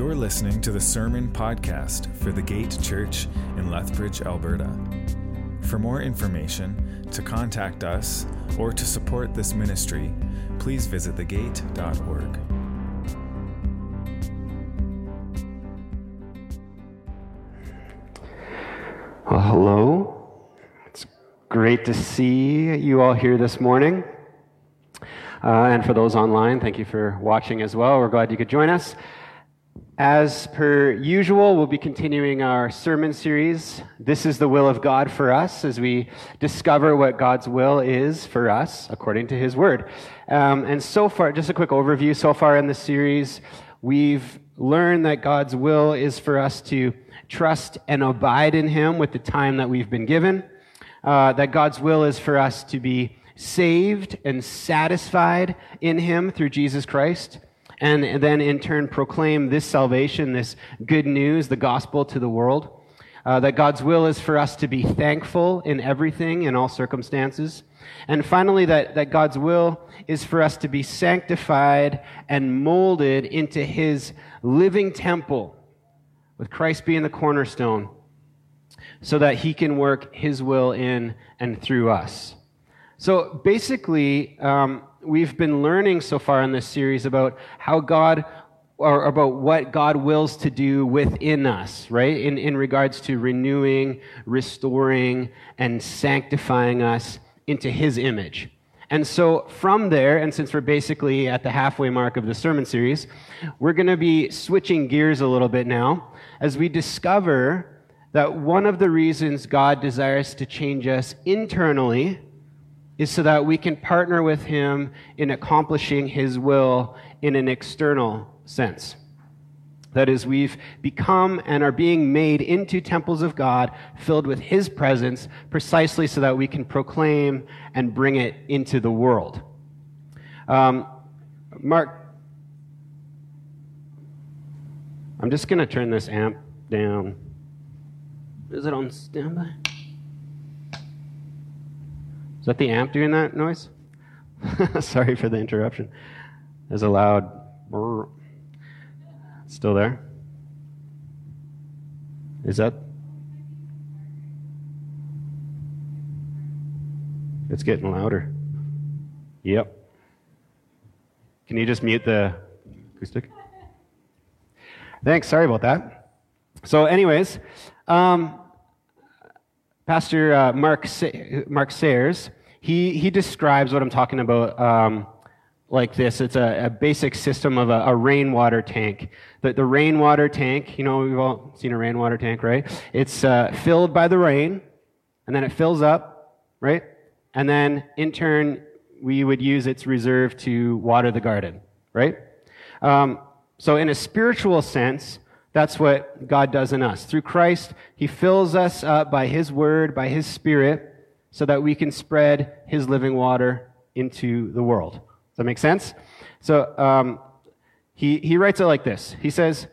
You're listening to the Sermon Podcast for the Gate Church in Lethbridge, Alberta. For more information, to contact us, or to support this ministry, please visit thegate.org. Well, hello. It's great to see you all here this morning. Uh, and for those online, thank you for watching as well. We're glad you could join us. As per usual, we'll be continuing our sermon series. This is the will of God for us as we discover what God's will is for us according to His Word. Um, and so far, just a quick overview. So far in the series, we've learned that God's will is for us to trust and abide in Him with the time that we've been given. Uh, that God's will is for us to be saved and satisfied in Him through Jesus Christ and then in turn proclaim this salvation, this good news, the gospel to the world. Uh, that God's will is for us to be thankful in everything, in all circumstances. And finally, that, that God's will is for us to be sanctified and molded into His living temple, with Christ being the cornerstone, so that He can work His will in and through us. So basically, um, we've been learning so far in this series about how God, or about what God wills to do within us, right? In, in regards to renewing, restoring, and sanctifying us into His image. And so from there, and since we're basically at the halfway mark of the sermon series, we're going to be switching gears a little bit now as we discover that one of the reasons God desires to change us internally is so that we can partner with Him in accomplishing His will in an external sense. That is, we've become and are being made into temples of God filled with His presence precisely so that we can proclaim and bring it into the world. Um, Mark, I'm just going to turn this amp down. Is it on standby? Is that the amp doing that noise? Sorry for the interruption. There's a loud. Still there? Is that? It's getting louder. Yep. Can you just mute the acoustic? Thanks. Sorry about that. So, anyways, um, Pastor uh, Mark, Mark Sayers, he, he describes what I'm talking about um, like this. It's a, a basic system of a, a, rainwater tank. The, the rainwater tank, you know, we've all seen a rainwater tank, right? It's uh, filled by the rain, and then it fills up, right? And then, in turn, we would use its reserve to water the garden, right? Um, so, in a spiritual sense, that's what God does in us. Through Christ, He fills us up by His Word, by His Spirit, so that we can spread His living water into the world. Does that make sense? So um, he, he writes it like this He says,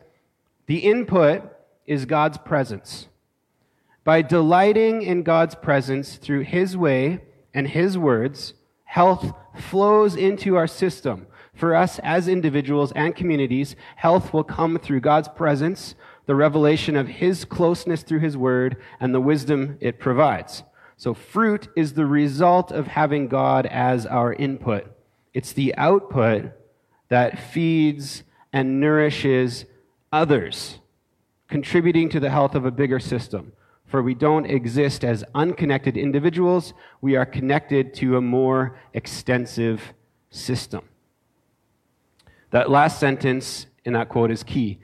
The input is God's presence. By delighting in God's presence through His way and His words, health flows into our system for us as individuals and communities, health will come through God's presence, the revelation of His closeness through His Word, and the wisdom it provides. So, fruit is the result of having God as our input. It's the output that feeds and nourishes others, contributing to the health of a bigger system. For we don't exist as unconnected individuals, we are connected to a more extensive system. That last sentence in that quote is key.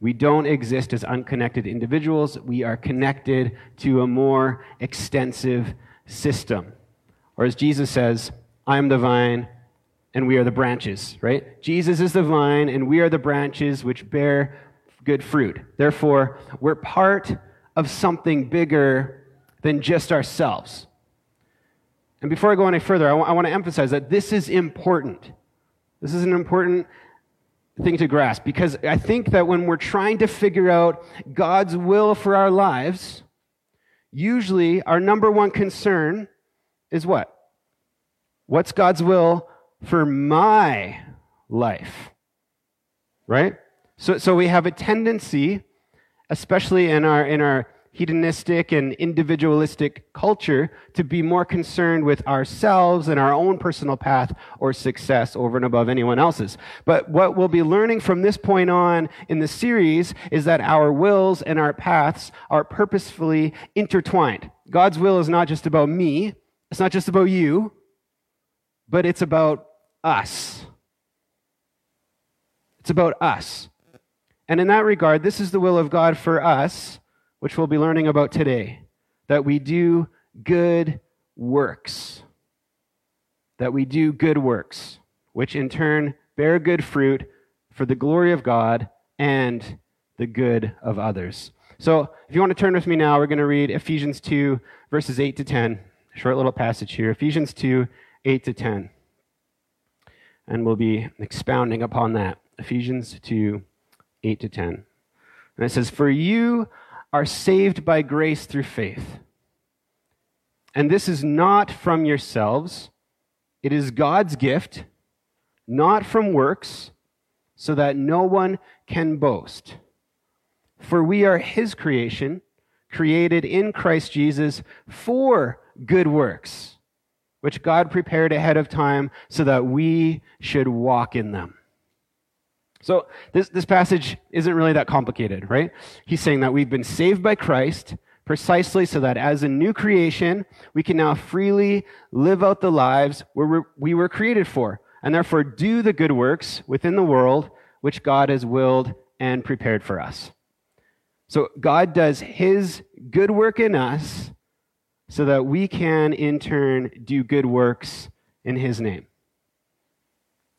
We don't exist as unconnected individuals. We are connected to a more extensive system. Or as Jesus says, I am the vine and we are the branches, right? Jesus is the vine and we are the branches which bear good fruit. Therefore, we're part of something bigger than just ourselves. And before I go any further, I, w- I want to emphasize that this is important. This is an important thing to grasp because I think that when we're trying to figure out God's will for our lives, usually our number one concern is what? What's God's will for my life? Right? So, so we have a tendency, especially in our, in our hedonistic and individualistic culture, to be more concerned with ourselves and our own personal path or success over and above anyone else's. But what we'll be learning from this point on in the series is that our wills and our paths are purposefully intertwined. God's will is not just about me, it's not just about you, but it's about us. It's about us. And in that regard, this is the will of God for us, which we'll be learning about today that we do good works. That we do good works, which in turn bear good fruit for the glory of God and the good of others. So, if you want to turn with me now, we're going to read Ephesians 2, verses 8 to 10. Short little passage here. Ephesians 2, 8 to 10. And we'll be expounding upon that. Ephesians 2, 8 to 10. And it says, For you are saved by grace through faith. And this is not from yourselves, it is God's gift, not from works, so that no one can boast. For we are his creation, created in Christ Jesus for good works, which God prepared ahead of time so that we should walk in them. So this, this passage isn't really that complicated, right? He's saying that we've been saved by Christ precisely so that as a new creation, we can now freely live out the lives where we were created for, and therefore do the good works within the world which God has willed and prepared for us. So God does his good work in us so that we can in turn do good works in his name.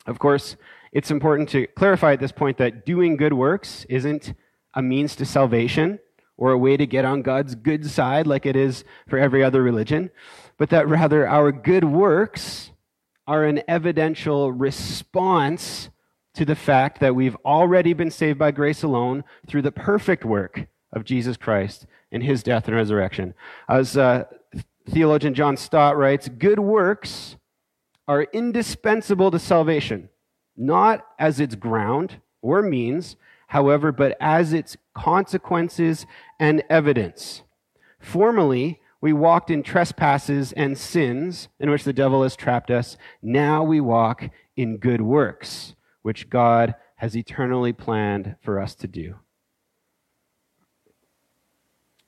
Of course, it's important to clarify at this point that doing good works isn't a means to salvation or a way to get on God's good side like it is for every other religion, but that rather our good works are an evidential response to the fact that we've already been saved by grace alone through the perfect work of Jesus Christ in his death and resurrection. As uh, theologian John Stott writes, good works are indispensable to salvation not as its ground or means, however, but as its consequences and evidence. Formerly, we walked in trespasses and sins in which the devil has trapped us. Now we walk in good works, which God has eternally planned for us to do.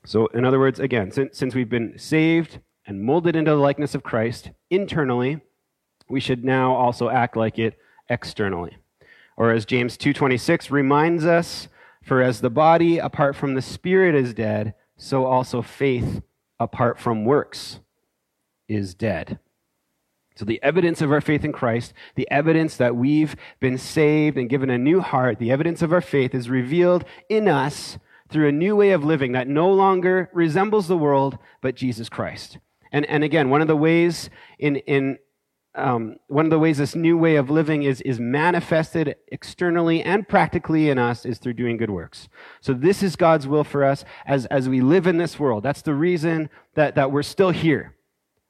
So, in other words, again, since, since we've been saved and molded into the likeness of Christ internally, we should now also act like it externally. Or as James 2:26 reminds us, for as the body apart from the spirit is dead, so also faith apart from works is dead. So, the evidence of our faith in Christ, the evidence that we've been saved and given a new heart, the evidence of our faith is revealed in us through a new way of living that no longer resembles the world, but Jesus Christ. And, and again, one of the ways in, in um, one of the ways this new way of living is, is manifested externally and practically in us is through doing good works. So this is God's will for us as, as we live in this world. That's the reason that, that we're still here.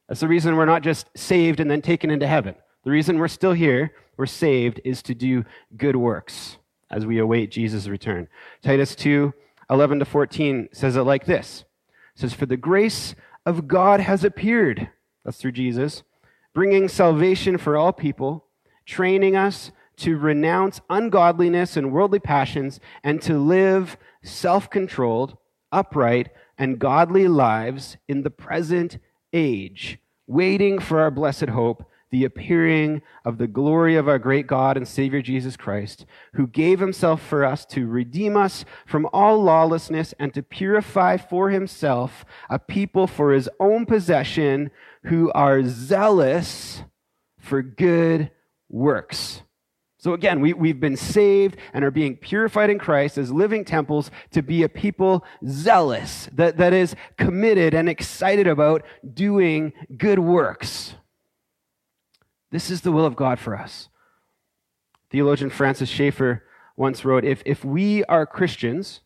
That's the reason we're not just saved and then taken into heaven. The reason we're still here, we're saved, is to do good works as we await Jesus' return. Titus 2, 11 to 14 says it like this. It says, For the grace of God has appeared. That's through Jesus bringing salvation for all people, training us to renounce ungodliness and worldly passions and to live self controlled, upright, and godly lives in the present age, waiting for our blessed hope, the appearing of the glory of our great God and Savior Jesus Christ, who gave himself for us to redeem us from all lawlessness and to purify for himself a people for his own possession who are zealous for good works. So again, we, we've been saved and are being purified in Christ as living temples to be a people zealous, that, that is committed and excited about doing good works. This is the will of God for us. Theologian Francis Schaeffer once wrote if, if we are Christians,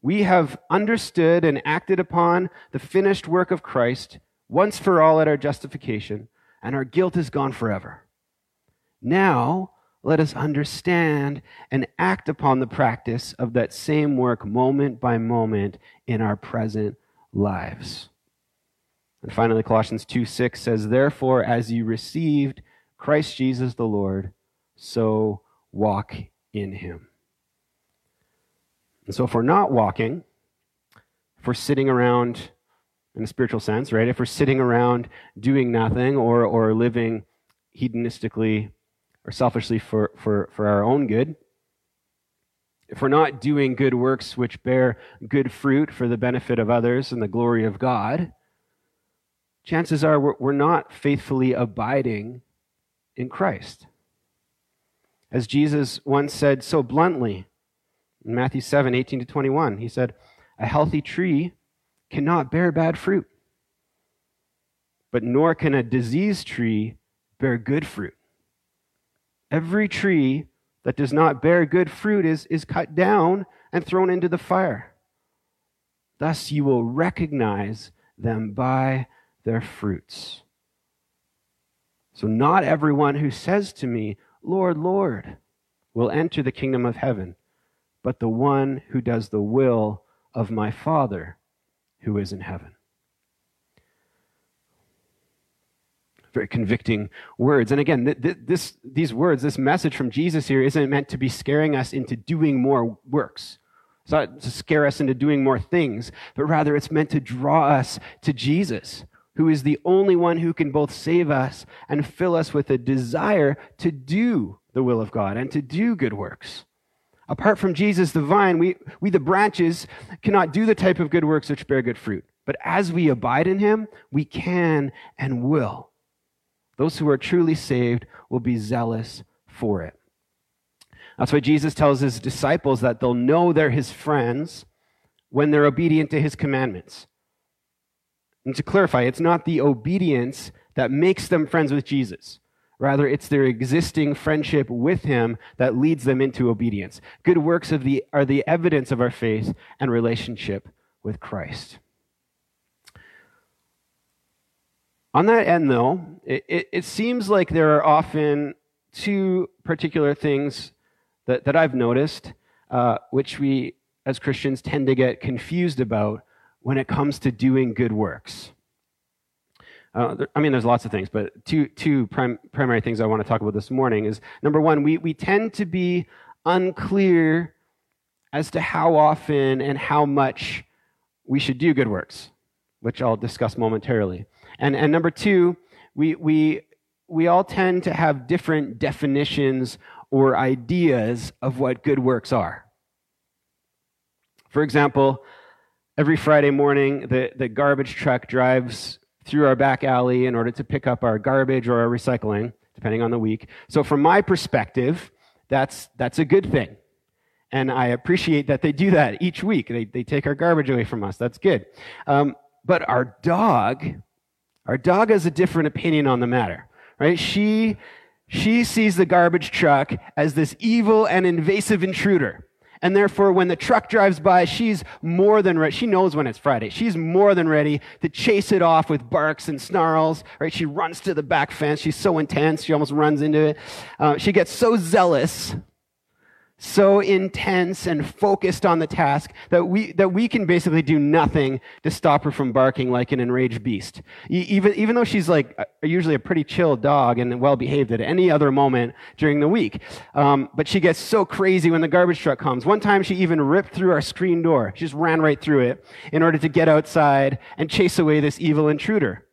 we have understood and acted upon the finished work of Christ once for all at our justification, and our guilt is gone forever. Now, let us understand and act upon the practice of that same work moment by moment in our present lives. And finally, Colossians 2 6 says, Therefore, as you received Christ Jesus the Lord, so walk in him. And so, if we're not walking, if we're sitting around in a spiritual sense, right? If we're sitting around doing nothing or, or living hedonistically or selfishly for, for, for our own good, if we're not doing good works which bear good fruit for the benefit of others and the glory of God, chances are we're, we're not faithfully abiding in Christ. As Jesus once said so bluntly in Matthew 7 18 to 21, he said, A healthy tree cannot bear bad fruit, but nor can a diseased tree bear good fruit. Every tree that does not bear good fruit is, is cut down and thrown into the fire. Thus you will recognize them by their fruits. So, not everyone who says to me, Lord, Lord, will enter the kingdom of heaven, but the one who does the will of my Father who is in heaven. very convicting words. And again, th- th- this, these words, this message from Jesus here isn't meant to be scaring us into doing more works. It's not to scare us into doing more things, but rather it's meant to draw us to Jesus, who is the only one who can both save us and fill us with a desire to do the will of God and to do good works. Apart from Jesus, the vine, we, we, the branches, cannot do the type of good works which bear good fruit. But as we abide in him, we can and will. Those who are truly saved will be zealous for it. That's why Jesus tells his disciples that they'll know they're his friends when they're obedient to his commandments. And to clarify, it's not the obedience that makes them friends with Jesus. Rather, it's their existing friendship with him that leads them into obedience. Good works of the, are the evidence of our faith and relationship with Christ. On that end, though, it, it, it, seems like there are often two particular things that, that I've noticed, uh, which we as Christians tend to get confused about when it comes to doing good works. Uh, I mean, there's lots of things, but two, two prim- primary things I want to talk about this morning is number one, we, we tend to be unclear as to how often and how much we should do good works, which I'll discuss momentarily. And, and number two, we, we, we all tend to have different definitions or ideas of what good works are. For example, every Friday morning, the, the garbage truck drives through our back alley in order to pick up our garbage or our recycling, depending on the week. So, from my perspective, that's, that's a good thing. And I appreciate that they do that each week. They, they take our garbage away from us. That's good. Um, but our dog our dog has a different opinion on the matter, right? She, she sees the garbage truck as this evil and invasive intruder. And therefore, when the truck drives by, she's more than ready. She knows when it's Friday. She's more than ready to chase it off with barks and snarls, right? She runs to the back fence. She's so intense. She almost runs into it. Uh, she gets so zealous so intense and focused on the task that we, that we can basically do nothing to stop her from barking like an enraged beast. Even, even though she's like usually a pretty chill dog and well behaved at any other moment during the week. Um, but she gets so crazy when the garbage truck comes. One time she even ripped through our screen door. She just ran right through it in order to get outside and chase away this evil intruder.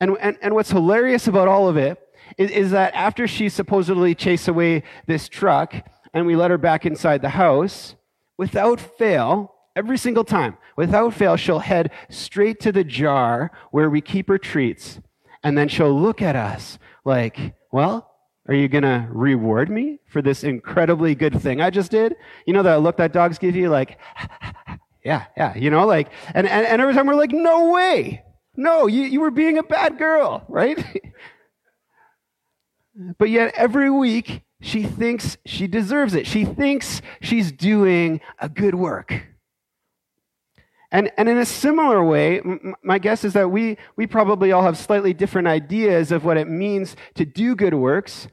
And, and, and what's hilarious about all of it is, is that after she supposedly chased away this truck, and we let her back inside the house, without fail, every single time, without fail, she'll head straight to the jar where we keep her treats. And then she'll look at us like, well, are you going to reward me for this incredibly good thing I just did? You know that look that dogs give you? Like, yeah, yeah, you know, like, and, and, and every time we're like, no way. No, you, you were being a bad girl, right? but yet every week she thinks she deserves it. She thinks she's doing a good work. And, and in a similar way, m- my guess is that we, we probably all have slightly different ideas of what it means to do good works,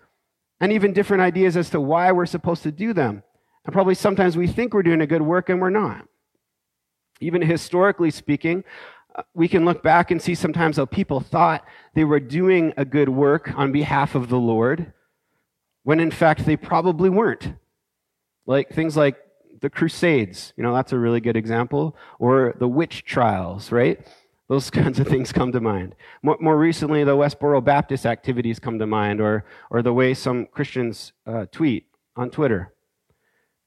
and even different ideas as to why we're supposed to do them. And probably sometimes we think we're doing a good work and we're not. Even historically speaking, uh, we can look back and see sometimes how people thought they were doing a good work on behalf of the Lord, when in fact they probably weren't. Like things like the Crusades, you know, that's a really good example, or the witch trials, right? Those kinds of things come to mind. More, more recently, the Westboro Baptist activities come to mind, or, or the way some Christians uh, tweet on Twitter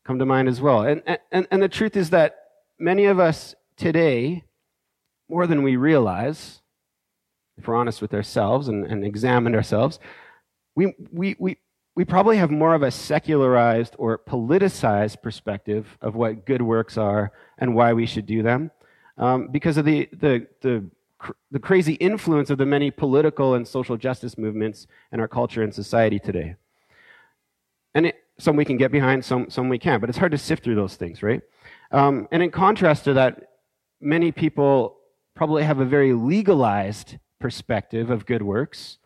come to mind as well. And, and, and the truth is that many of us today, more than we realize, if we're honest with ourselves and, and examine ourselves, we, we, we, we probably have more of a secularized or politicized perspective of what good works are and why we should do them um, because of the, the, the, the crazy influence of the many political and social justice movements in our culture and society today. And it, some we can get behind, some, some we can't, but it's hard to sift through those things, right? Um, and in contrast to that, many people probably have a very legalized perspective of good works,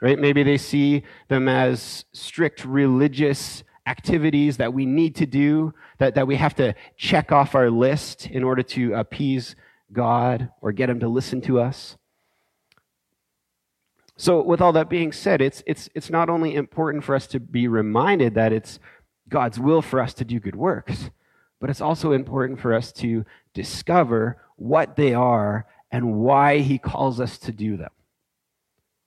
right? Maybe they see them as strict religious activities that we need to do, that, that we have to check off our list in order to appease God or get Him to listen to us. So, with all that being said, it's, it's, it's not only important for us to be reminded that it's God's will for us to do good works, but it's also important for us to discover what they are and why He calls us to do them.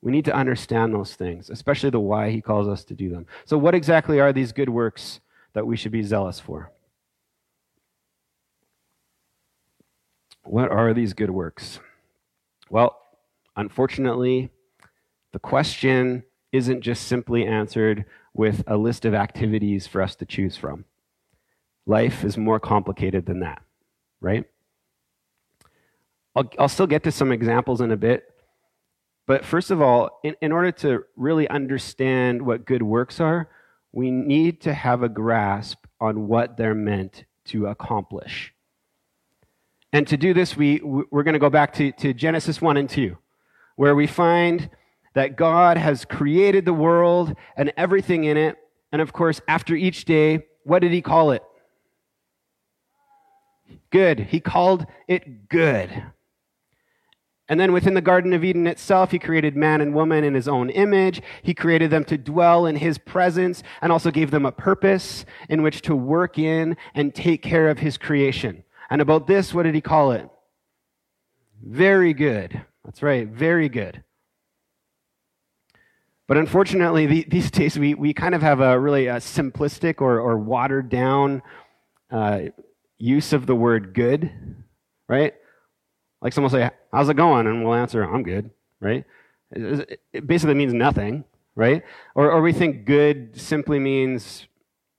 We need to understand those things, especially the why he calls us to do them. So, what exactly are these good works that we should be zealous for? What are these good works? Well, unfortunately, the question isn't just simply answered with a list of activities for us to choose from. Life is more complicated than that, right? I'll, I'll still get to some examples in a bit, but first of all, in, in order to really understand what good works are, we need to have a grasp on what they're meant to accomplish. And to do this, we, we're going to go back to, to Genesis 1 and 2, where we find that God has created the world and everything in it. And of course, after each day, what did he call it? Good. He called it good. And then within the Garden of Eden itself, he created man and woman in his own image. He created them to dwell in his presence and also gave them a purpose in which to work in and take care of his creation. And about this, what did he call it? Very good. That's right, very good. But unfortunately, these days we, we kind of have a really a uh, simplistic or, or watered down uh, use of the word good, right? Like someone will say, How's it going? And we'll answer, I'm good, right? It basically means nothing, right? Or, or we think good simply means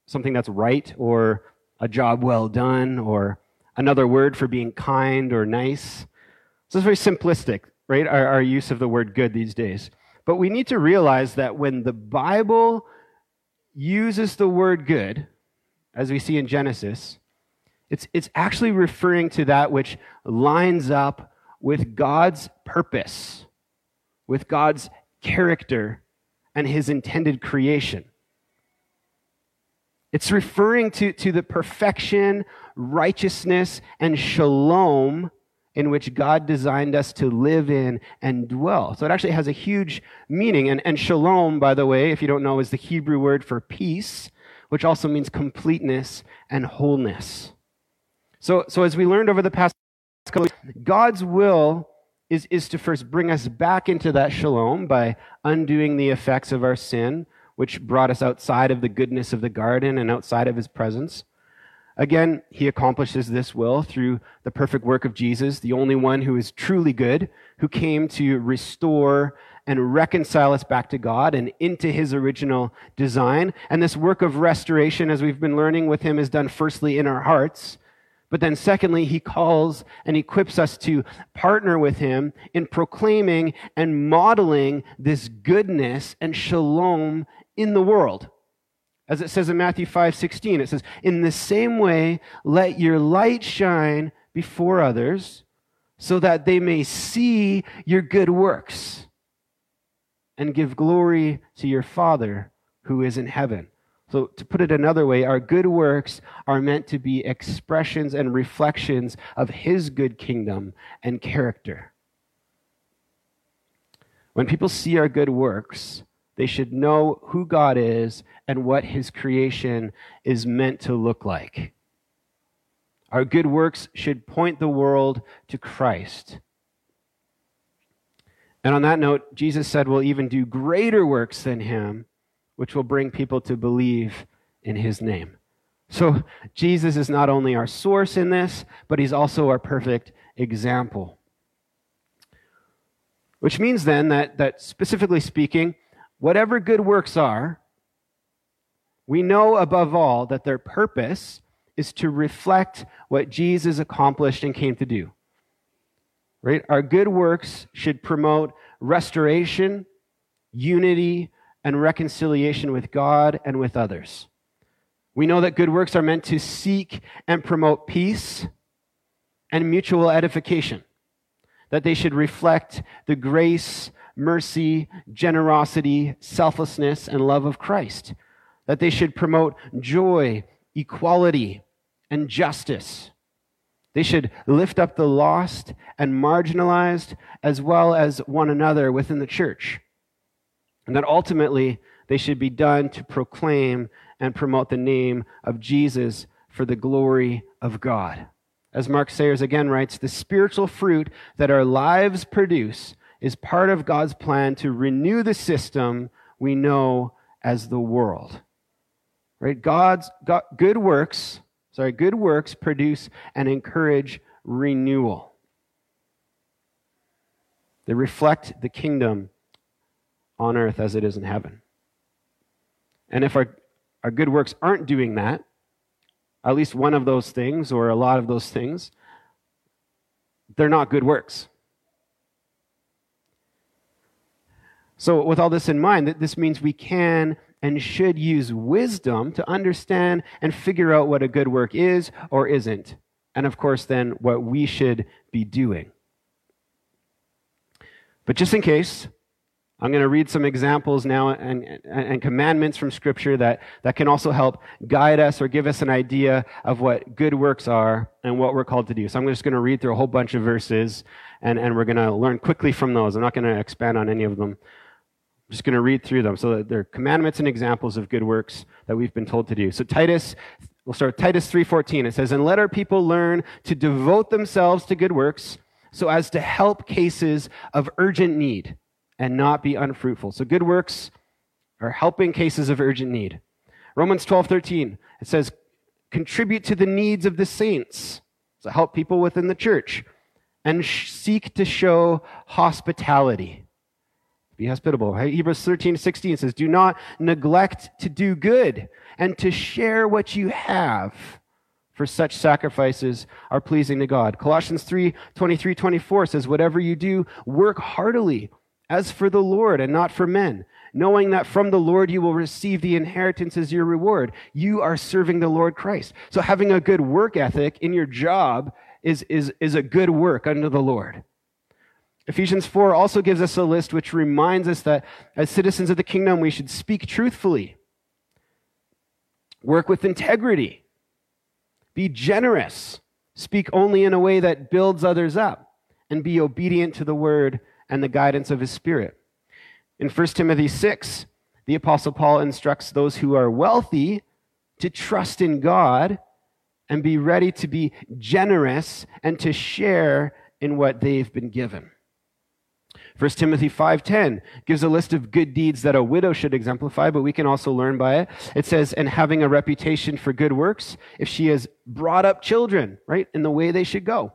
something that's right or a job well done or another word for being kind or nice. So it's very simplistic, right? Our, our use of the word good these days. But we need to realize that when the Bible uses the word good, as we see in Genesis, it's, it's actually referring to that which lines up with God's purpose, with God's character, and his intended creation. It's referring to, to the perfection, righteousness, and shalom in which God designed us to live in and dwell. So it actually has a huge meaning. And, and shalom, by the way, if you don't know, is the Hebrew word for peace, which also means completeness and wholeness. So, so as we learned over the past couple weeks, God's will is, is to first bring us back into that shalom by undoing the effects of our sin, which brought us outside of the goodness of the garden and outside of his presence. Again, he accomplishes this will through the perfect work of Jesus, the only one who is truly good, who came to restore and reconcile us back to God and into his original design. And this work of restoration, as we've been learning with him, is done firstly in our hearts but then, secondly, he calls and equips us to partner with him in proclaiming and modeling this goodness and shalom in the world. As it says in Matthew 5 16, it says, In the same way, let your light shine before others so that they may see your good works and give glory to your Father who is in heaven. So, to put it another way, our good works are meant to be expressions and reflections of His good kingdom and character. When people see our good works, they should know who God is and what His creation is meant to look like. Our good works should point the world to Christ. And on that note, Jesus said we'll even do greater works than Him which will bring people to believe in his name. So Jesus is not only our source in this, but he's also our perfect example. Which means then that, that specifically speaking, whatever good works are, we know above all that their purpose is to reflect what Jesus accomplished and came to do. Right? Our good works should promote restoration, unity, and reconciliation with God and with others. We know that good works are meant to seek and promote peace and mutual edification, that they should reflect the grace, mercy, generosity, selflessness, and love of Christ, that they should promote joy, equality, and justice. They should lift up the lost and marginalized as well as one another within the church and that ultimately they should be done to proclaim and promote the name of Jesus for the glory of God. As Mark Sayers again writes, the spiritual fruit that our lives produce is part of God's plan to renew the system we know as the world. Right? God's God, good works, sorry, good works produce and encourage renewal. They reflect the kingdom on earth as it is in heaven. And if our, our good works aren't doing that, at least one of those things or a lot of those things, they're not good works. So, with all this in mind, this means we can and should use wisdom to understand and figure out what a good work is or isn't. And of course, then what we should be doing. But just in case, I'm going to read some examples now and, and, and, commandments from Scripture that, that can also help guide us or give us an idea of what good works are and what we're called to do. So I'm just going to read through a whole bunch of verses and, and we're going to learn quickly from those. I'm not going to expand on any of them. I'm just going to read through them. So they're commandments and examples of good works that we've been told to do. So Titus, we'll start Titus 3.14. It says, And let our people learn to devote themselves to good works so as to help cases of urgent need and not be unfruitful. So good works are helping cases of urgent need. Romans 12, 13, it says, contribute to the needs of the saints. So help people within the church. And sh- seek to show hospitality. Be hospitable. Hebrews 13, 16 says, do not neglect to do good and to share what you have for such sacrifices are pleasing to God. Colossians 3, 23, 24 says, whatever you do, work heartily as for the Lord and not for men, knowing that from the Lord you will receive the inheritance as your reward. You are serving the Lord Christ. So having a good work ethic in your job is, is, is a good work under the Lord. Ephesians 4 also gives us a list which reminds us that as citizens of the kingdom, we should speak truthfully, work with integrity, be generous, speak only in a way that builds others up, and be obedient to the word and the guidance of his Spirit. In 1 Timothy 6, the Apostle Paul instructs those who are wealthy to trust in God and be ready to be generous and to share in what they've been given. 1 Timothy 5:10 gives a list of good deeds that a widow should exemplify, but we can also learn by it. It says, "And having a reputation for good works, if she has brought up children, right, in the way they should go,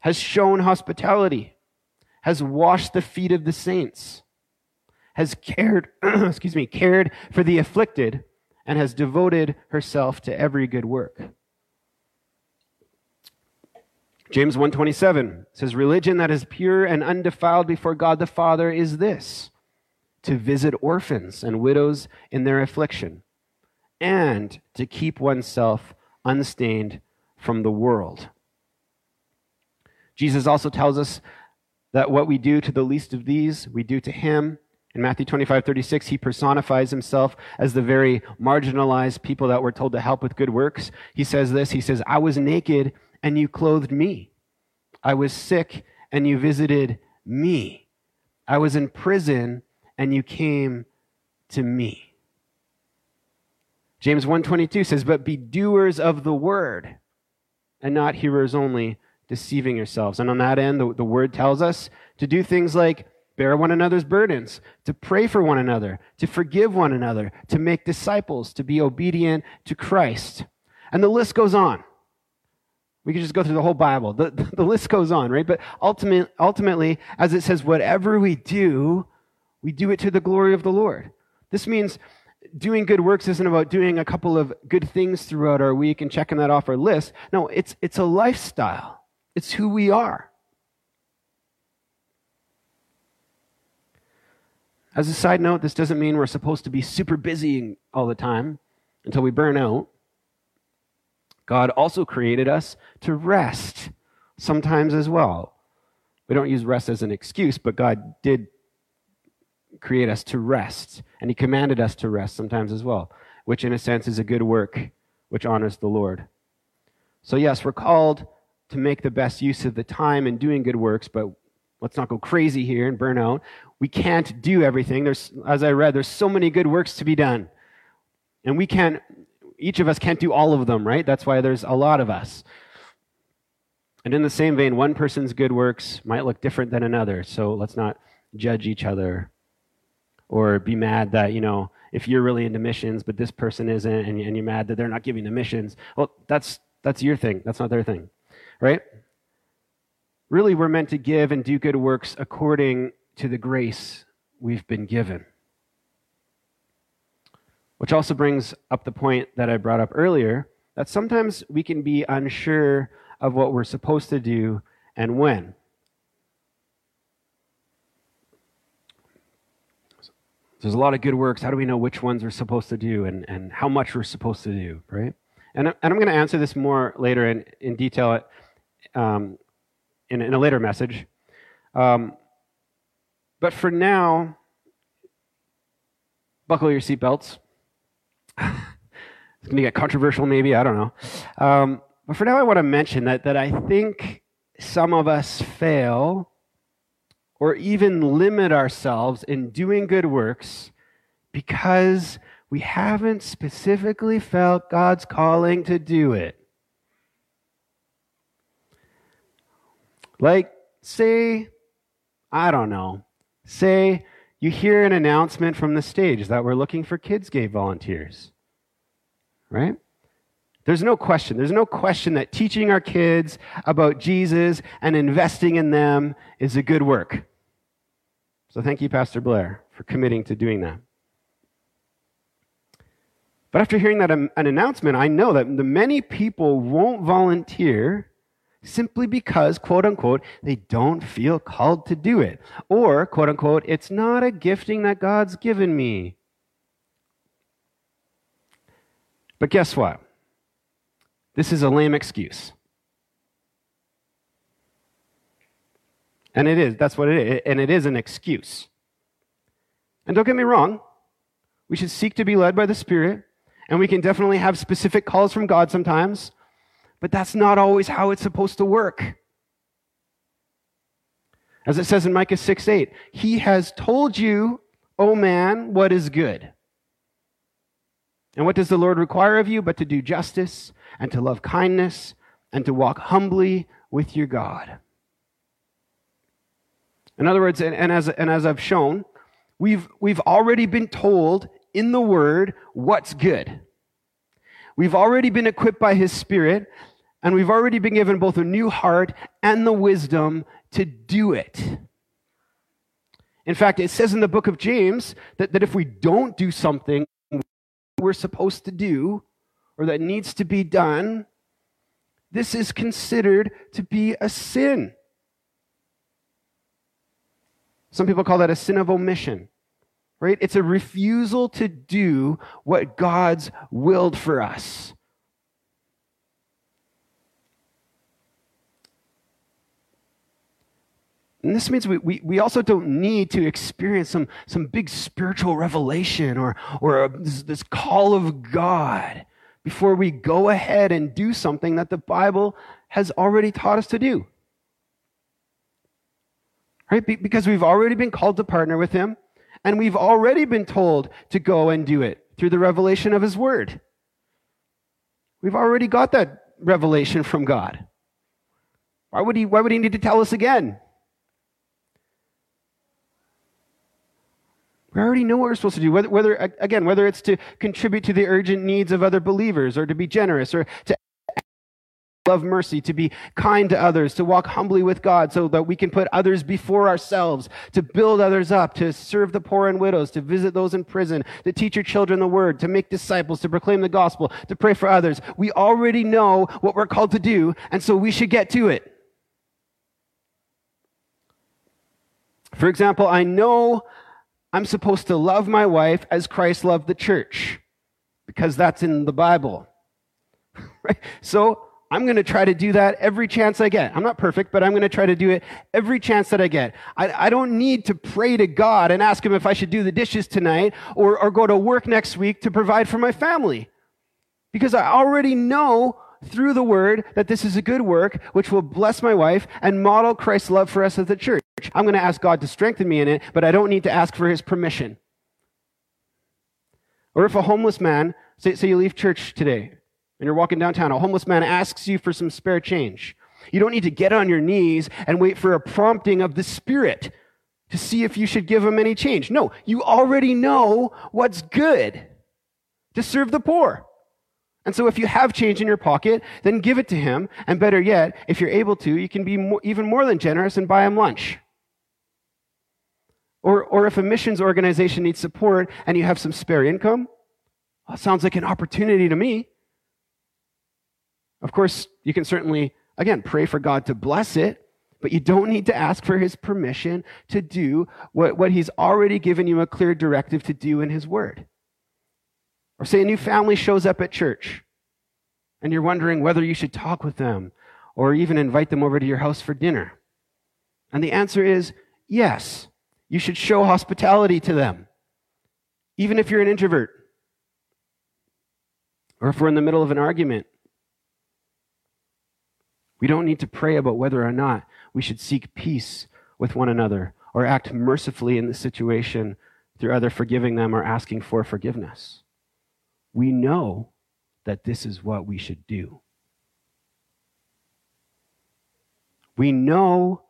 has shown hospitality, has washed the feet of the saints, has cared, excuse me, cared for the afflicted, and has devoted herself to every good work. James 1:27 says religion that is pure and undefiled before God the Father is this to visit orphans and widows in their affliction and to keep oneself unstained from the world. Jesus also tells us that what we do to the least of these, we do to him. In Matthew 25, 36, he personifies himself as the very marginalized people that were told to help with good works. He says this He says, I was naked and you clothed me. I was sick and you visited me. I was in prison and you came to me. James 1:22 says, "But be doers of the word, and not hearers only, deceiving yourselves." And on that end, the, the word tells us to do things like bear one another's burdens, to pray for one another, to forgive one another, to make disciples, to be obedient to Christ. And the list goes on. We could just go through the whole Bible. The, the list goes on, right? But ultimate, ultimately, as it says, whatever we do, we do it to the glory of the Lord. This means doing good works isn't about doing a couple of good things throughout our week and checking that off our list. No, it's, it's a lifestyle. It's who we are. As a side note, this doesn't mean we're supposed to be super busy all the time until we burn out. God also created us to rest sometimes as well. We don't use rest as an excuse, but God did create us to rest, and He commanded us to rest sometimes as well, which in a sense is a good work which honors the Lord. So, yes, we're called to make the best use of the time and doing good works, but let's not go crazy here and burn out. We can't do everything. There's, as I read, there's so many good works to be done. And we can't, each of us can't do all of them, right? That's why there's a lot of us. And in the same vein, one person's good works might look different than another. So let's not judge each other or be mad that, you know, if you're really into missions, but this person isn't, and, you're mad that they're not giving the missions. Well, that's, that's your thing. That's not their thing, right? Really, we're meant to give and do good works according to the grace we've been given. Which also brings up the point that I brought up earlier that sometimes we can be unsure of what we're supposed to do and when. There's a lot of good works. How do we know which ones we're supposed to do and, and how much we're supposed to do, right? And, and I'm going to answer this more later in, in detail um, in, in, a later message. Um, but for now, buckle your seatbelts. it's going to get controversial, maybe. I don't know. Um, but for now, I want to mention that, that I think some of us fail or even limit ourselves in doing good works because we haven't specifically felt God's calling to do it. Like, say, I don't know, say you hear an announcement from the stage that we're looking for KidsGate volunteers, right? There's no question. There's no question that teaching our kids about Jesus and investing in them is a good work. So thank you, Pastor Blair, for committing to doing that. But after hearing that um, an announcement, I know that the many people won't volunteer simply because, quote unquote, they don't feel called to do it. Or, quote unquote, it's not a gifting that God's given me. But guess what? This is a lame excuse. And it is. That's what it is. And it is an excuse. And don't get me wrong. We should seek to be led by the Spirit. And we can definitely have specific calls from God sometimes. But that's not always how it's supposed to work. As it says in Micah 6 8, He has told you, O man, what is good. And what does the Lord require of you but to do justice and to love kindness and to walk humbly with your God? In other words, and, and, as, and as I've shown, we've, we've already been told in the Word what's good. We've already been equipped by His Spirit, and we've already been given both a new heart and the wisdom to do it. In fact, it says in the book of James that, that if we don't do something we're supposed to do or that needs to be done, this is considered to be a sin. Some people call that a sin of omission, right? It's a refusal to do what God's willed for us. And this means we, we, we also don't need to experience some, some big spiritual revelation or, or a, this, this call of God before we go ahead and do something that the Bible has already taught us to do. Right? Because we've already been called to partner with Him, and we've already been told to go and do it through the revelation of His Word. We've already got that revelation from God. Why would He, why would he need to tell us again? We already know what we're supposed to do. Whether, whether, again, whether it's to contribute to the urgent needs of other believers, or to be generous, or to love mercy, to be kind to others, to walk humbly with God so that we can put others before ourselves, to build others up, to serve the poor and widows, to visit those in prison, to teach your children the word, to make disciples, to proclaim the gospel, to pray for others. We already know what we're called to do, and so we should get to it. For example, I know I'm supposed to love my wife as Christ loved the church because that's in the Bible. right? So I'm going to try to do that every chance I get. I'm not perfect, but I'm going to try to do it every chance that I get. I, I, don't need to pray to God and ask Him if I should do the dishes tonight or, or go to work next week to provide for my family. Because I already know through the Word that this is a good work which will bless my wife and model Christ's love for us as the church. I'm going to ask God to strengthen me in it, but I don't need to ask for his permission. Or if a homeless man, say, say you leave church today and you're walking downtown, a homeless man asks you for some spare change. You don't need to get on your knees and wait for a prompting of the Spirit to see if you should give him any change. No, you already know what's good to serve the poor. And so if you have change in your pocket, then give it to him. And better yet, if you're able to, you can be more, even more than generous and buy him lunch. Or, or if a missions organization needs support and you have some spare income, well, sounds like an opportunity to me. Of course, you can certainly, again, pray for God to bless it, but you don't need to ask for his permission to do what, what he's already given you a clear directive to do in his word. Or say a new family shows up at church and you're wondering whether you should talk with them or even invite them over to your house for dinner. And the answer is yes. You should show hospitality to them, even if you're an introvert. Or if we're in the middle of an argument, we don't need to pray about whether or not we should seek peace with one another or act mercifully in the situation through either forgiving them or asking for forgiveness. We know that this is what we should do. We know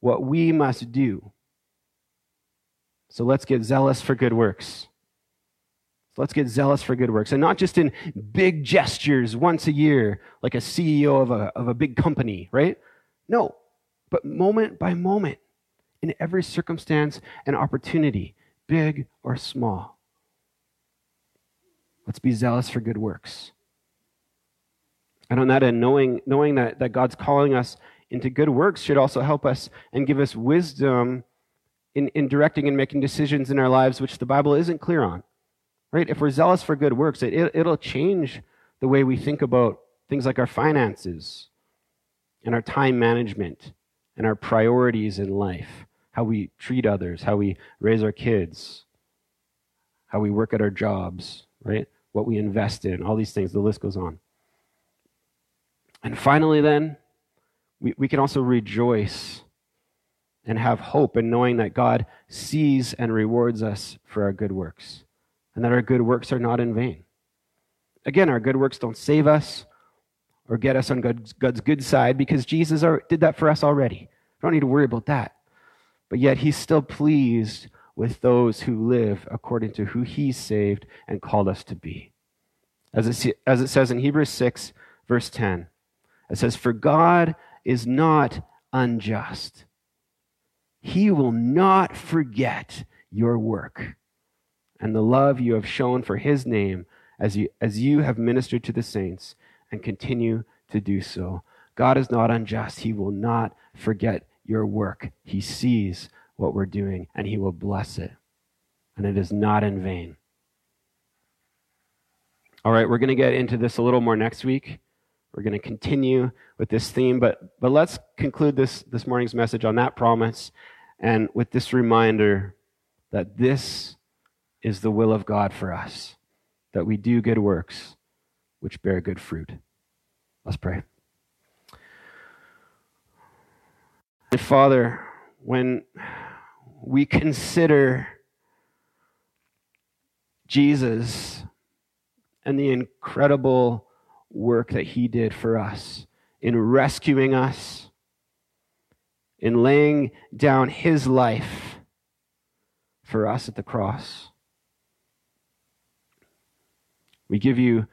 what we must do. So let's get zealous for good works. Let's get zealous for good works. And not just in big gestures once a year, like a CEO of a, of a big company, right? No, but moment by moment, in every circumstance and opportunity, big or small. Let's be zealous for good works. And on that end, knowing, knowing that, that God's calling us into good works should also help us and give us wisdom in, in directing and making decisions in our lives which the Bible isn't clear on. Right? If we're zealous for good works, it, it, it'll change the way we think about things like our finances and our time management and our priorities in life, how we treat others, how we raise our kids, how we work at our jobs, right? What we invest in, all these things, the list goes on. And finally, then, we, we can also rejoice and have hope in knowing that God sees and rewards us for our good works and that our good works are not in vain. Again, our good works don't save us or get us on God's, God's good side because Jesus did that for us already. We don't need to worry about that. But yet, He's still pleased with those who live according to who He saved and called us to be. As it, as it says in Hebrews 6, verse 10, it says, For God is not unjust he will not forget your work and the love you have shown for His name as you, as you have ministered to the saints and continue to do so. God is not unjust. He will not forget your work. He sees what we're doing and He will bless it. And it is not in vain. All right, we're going to get into this a little more next week. We're going to continue with this theme, but, but let's conclude this, this morning's message on that promise and with this reminder that this is the will of God for us, that we do good works which bear good fruit. Let's pray. Father, when we consider Jesus and the incredible work that he did for us in rescuing us, in laying down his life for us at the cross. We give you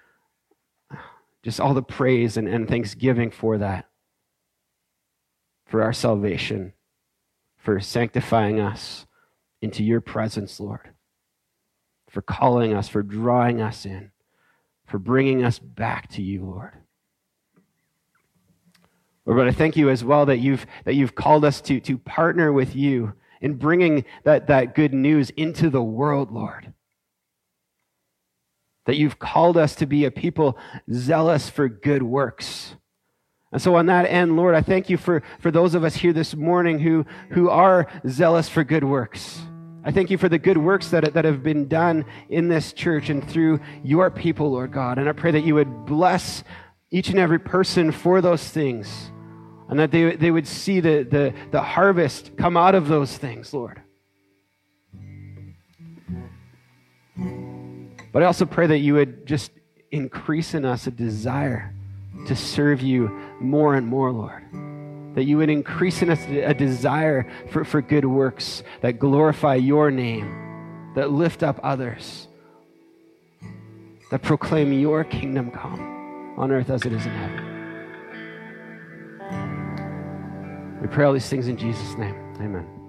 just all the praise and, and thanksgiving for that, for our salvation, for sanctifying us into your presence, Lord, for calling us, for drawing us in for bringing us back to you, Lord. Lord, but I thank you as well that you've, that you've called us to, to partner with you in bringing that, that good news into the world, Lord. That you've called us to be a people zealous for good works. And so, on that end, Lord, I thank you for, for those of us here this morning who, who are zealous for good works. I thank you for the good works that, that have been done in this church and through your people, Lord God. And I pray that you would bless each and every person for those things and that they, they would see the, the, the harvest come out of those things, Lord. But I also pray that you would just increase in us a desire to serve you more and more, Lord that you would increase in us a desire for, for good works that glorify your name, that lift up others, that proclaim your kingdom come on earth as it is in heaven. We pray all these things in Jesus' name. Amen.